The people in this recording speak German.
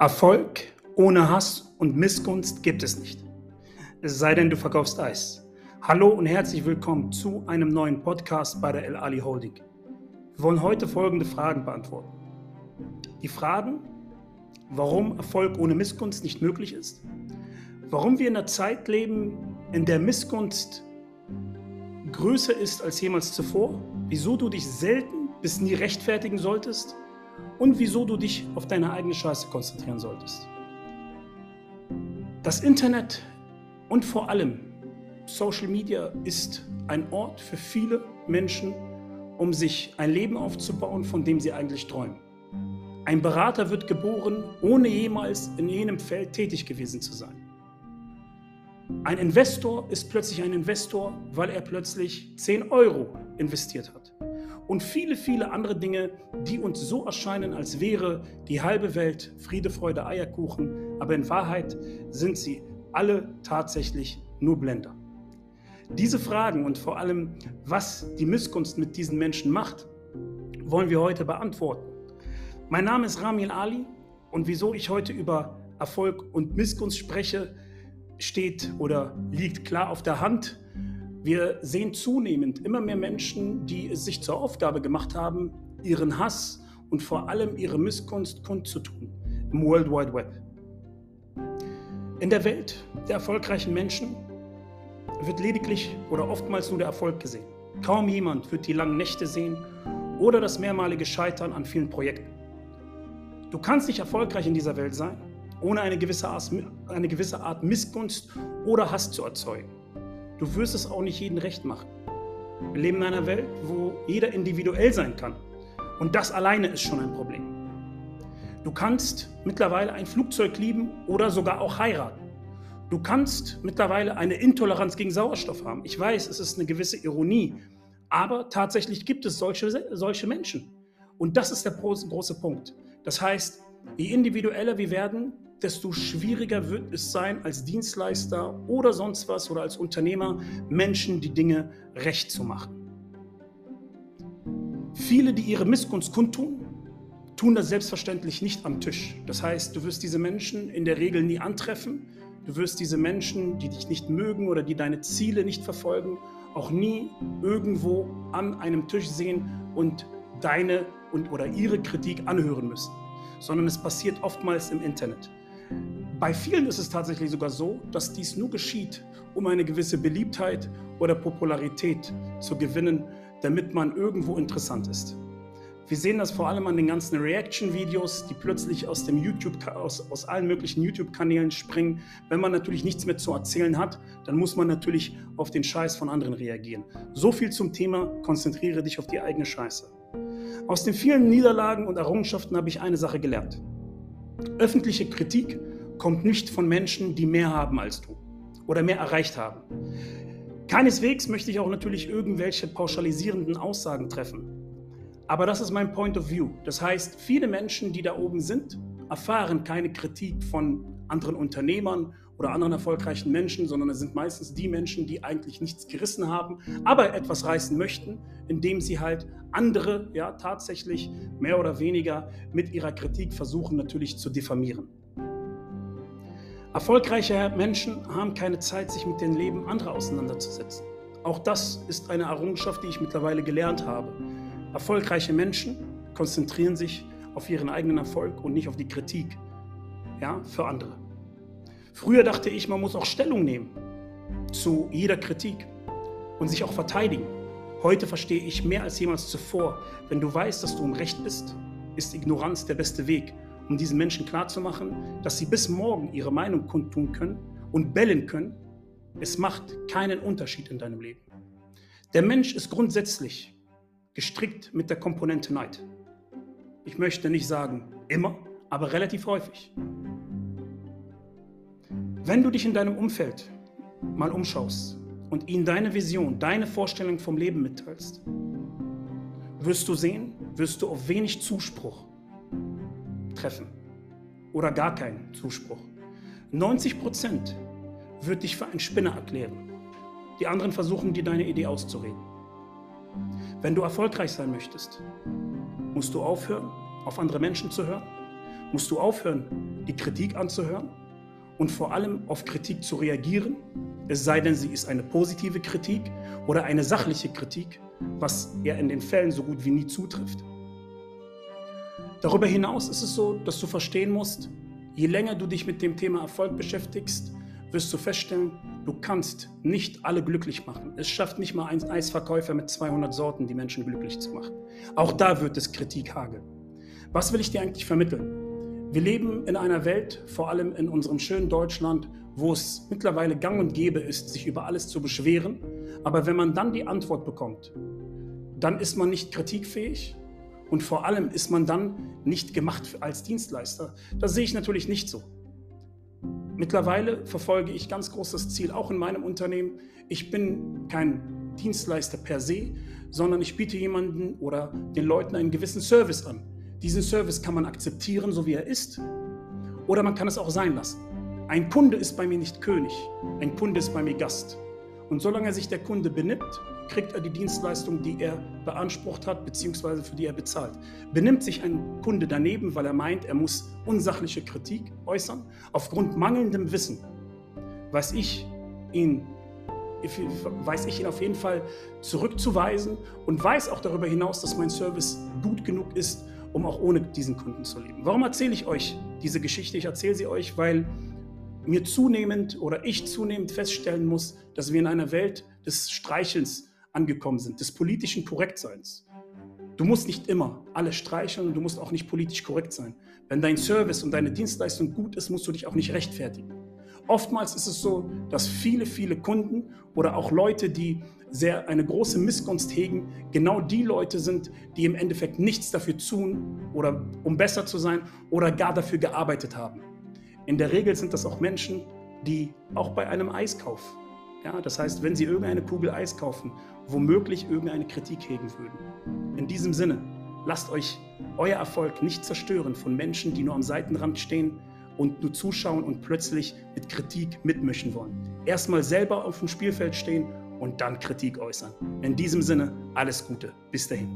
Erfolg ohne Hass und Missgunst gibt es nicht. Es sei denn, du verkaufst Eis. Hallo und herzlich willkommen zu einem neuen Podcast bei der El Ali Holding. Wir wollen heute folgende Fragen beantworten. Die Fragen, warum Erfolg ohne Missgunst nicht möglich ist, warum wir in einer Zeit leben, in der Missgunst größer ist als jemals zuvor, wieso du dich selten bis nie rechtfertigen solltest und wieso du dich auf deine eigene Scheiße konzentrieren solltest. Das Internet und vor allem Social Media ist ein Ort für viele Menschen, um sich ein Leben aufzubauen, von dem sie eigentlich träumen. Ein Berater wird geboren, ohne jemals in jenem Feld tätig gewesen zu sein. Ein Investor ist plötzlich ein Investor, weil er plötzlich 10 Euro investiert hat und viele, viele andere Dinge, die uns so erscheinen, als wäre die halbe Welt Friede, Freude, Eierkuchen, aber in Wahrheit sind sie alle tatsächlich nur Blender. Diese Fragen und vor allem, was die Missgunst mit diesen Menschen macht, wollen wir heute beantworten. Mein Name ist Ramil Ali und wieso ich heute über Erfolg und Missgunst spreche, steht oder liegt klar auf der Hand. Wir sehen zunehmend immer mehr Menschen, die es sich zur Aufgabe gemacht haben, ihren Hass und vor allem ihre Missgunst kundzutun im World Wide Web. In der Welt der erfolgreichen Menschen wird lediglich oder oftmals nur der Erfolg gesehen. Kaum jemand wird die langen Nächte sehen oder das mehrmalige Scheitern an vielen Projekten. Du kannst nicht erfolgreich in dieser Welt sein, ohne eine gewisse Art, eine gewisse Art Missgunst oder Hass zu erzeugen. Du wirst es auch nicht jedem recht machen. Wir leben in einer Welt, wo jeder individuell sein kann. Und das alleine ist schon ein Problem. Du kannst mittlerweile ein Flugzeug lieben oder sogar auch heiraten. Du kannst mittlerweile eine Intoleranz gegen Sauerstoff haben. Ich weiß, es ist eine gewisse Ironie, aber tatsächlich gibt es solche, solche Menschen. Und das ist der große, große Punkt. Das heißt, je individueller wir werden, desto schwieriger wird es sein, als Dienstleister oder sonst was oder als Unternehmer Menschen die Dinge recht zu machen. Viele, die ihre Missgunst kundtun, tun das selbstverständlich nicht am Tisch. Das heißt, du wirst diese Menschen in der Regel nie antreffen. Du wirst diese Menschen, die dich nicht mögen oder die deine Ziele nicht verfolgen, auch nie irgendwo an einem Tisch sehen und deine und oder ihre Kritik anhören müssen, sondern es passiert oftmals im Internet. Bei vielen ist es tatsächlich sogar so, dass dies nur geschieht, um eine gewisse Beliebtheit oder Popularität zu gewinnen, damit man irgendwo interessant ist. Wir sehen das vor allem an den ganzen Reaction-Videos, die plötzlich aus, dem YouTube, aus, aus allen möglichen YouTube-Kanälen springen. Wenn man natürlich nichts mehr zu erzählen hat, dann muss man natürlich auf den Scheiß von anderen reagieren. So viel zum Thema, konzentriere dich auf die eigene Scheiße. Aus den vielen Niederlagen und Errungenschaften habe ich eine Sache gelernt. Öffentliche Kritik kommt nicht von Menschen, die mehr haben als du oder mehr erreicht haben. Keineswegs möchte ich auch natürlich irgendwelche pauschalisierenden Aussagen treffen. Aber das ist mein Point of View. Das heißt, viele Menschen, die da oben sind, erfahren keine Kritik von anderen Unternehmern oder anderen erfolgreichen Menschen, sondern es sind meistens die Menschen, die eigentlich nichts gerissen haben, aber etwas reißen möchten, indem sie halt andere ja tatsächlich mehr oder weniger mit ihrer Kritik versuchen natürlich zu diffamieren. Erfolgreiche Menschen haben keine Zeit, sich mit dem Leben anderer auseinanderzusetzen. Auch das ist eine Errungenschaft, die ich mittlerweile gelernt habe. Erfolgreiche Menschen konzentrieren sich auf ihren eigenen Erfolg und nicht auf die Kritik ja, für andere. Früher dachte ich, man muss auch Stellung nehmen zu jeder Kritik und sich auch verteidigen. Heute verstehe ich mehr als jemals zuvor, wenn du weißt, dass du im Recht bist, ist Ignoranz der beste Weg um diesen Menschen klarzumachen, dass sie bis morgen ihre Meinung kundtun können und bellen können. Es macht keinen Unterschied in deinem Leben. Der Mensch ist grundsätzlich gestrickt mit der Komponente Neid. Ich möchte nicht sagen immer, aber relativ häufig. Wenn du dich in deinem Umfeld mal umschaust und ihnen deine Vision, deine Vorstellung vom Leben mitteilst, wirst du sehen, wirst du auf wenig Zuspruch treffen oder gar keinen Zuspruch. 90 Prozent wird dich für einen Spinner erklären. Die anderen versuchen dir deine Idee auszureden. Wenn du erfolgreich sein möchtest, musst du aufhören, auf andere Menschen zu hören, musst du aufhören, die Kritik anzuhören und vor allem auf Kritik zu reagieren, es sei denn, sie ist eine positive Kritik oder eine sachliche Kritik, was ja in den Fällen so gut wie nie zutrifft. Darüber hinaus ist es so, dass du verstehen musst, je länger du dich mit dem Thema Erfolg beschäftigst, wirst du feststellen, du kannst nicht alle glücklich machen. Es schafft nicht mal ein Eisverkäufer mit 200 Sorten, die Menschen glücklich zu machen. Auch da wird es Kritik hageln. Was will ich dir eigentlich vermitteln? Wir leben in einer Welt, vor allem in unserem schönen Deutschland, wo es mittlerweile gang und gäbe ist, sich über alles zu beschweren. Aber wenn man dann die Antwort bekommt, dann ist man nicht kritikfähig und vor allem ist man dann nicht gemacht als Dienstleister. Das sehe ich natürlich nicht so. Mittlerweile verfolge ich ganz großes Ziel, auch in meinem Unternehmen. Ich bin kein Dienstleister per se, sondern ich biete jemanden oder den Leuten einen gewissen Service an. Diesen Service kann man akzeptieren, so wie er ist, oder man kann es auch sein lassen. Ein Kunde ist bei mir nicht König, ein Kunde ist bei mir Gast. Und solange sich der Kunde benimmt, kriegt er die Dienstleistung, die er beansprucht hat, beziehungsweise für die er bezahlt. Benimmt sich ein Kunde daneben, weil er meint, er muss unsachliche Kritik äußern, aufgrund mangelndem Wissen, weiß ich ihn weiß ich ihn auf jeden Fall zurückzuweisen und weiß auch darüber hinaus, dass mein Service gut genug ist, um auch ohne diesen Kunden zu leben. Warum erzähle ich euch diese Geschichte? Ich erzähle sie euch, weil mir zunehmend oder ich zunehmend feststellen muss, dass wir in einer Welt des Streichelns angekommen sind, des politischen Korrektseins. Du musst nicht immer alle streicheln und du musst auch nicht politisch korrekt sein. Wenn dein Service und deine Dienstleistung gut ist, musst du dich auch nicht rechtfertigen. Oftmals ist es so, dass viele, viele Kunden oder auch Leute, die sehr eine große Missgunst hegen, genau die Leute sind, die im Endeffekt nichts dafür tun oder um besser zu sein oder gar dafür gearbeitet haben. In der Regel sind das auch Menschen, die auch bei einem Eiskauf, ja, das heißt, wenn sie irgendeine Kugel Eis kaufen, womöglich irgendeine Kritik hegen würden. In diesem Sinne, lasst euch euer Erfolg nicht zerstören von Menschen, die nur am Seitenrand stehen und nur zuschauen und plötzlich mit Kritik mitmischen wollen. Erstmal selber auf dem Spielfeld stehen und dann Kritik äußern. In diesem Sinne, alles Gute. Bis dahin.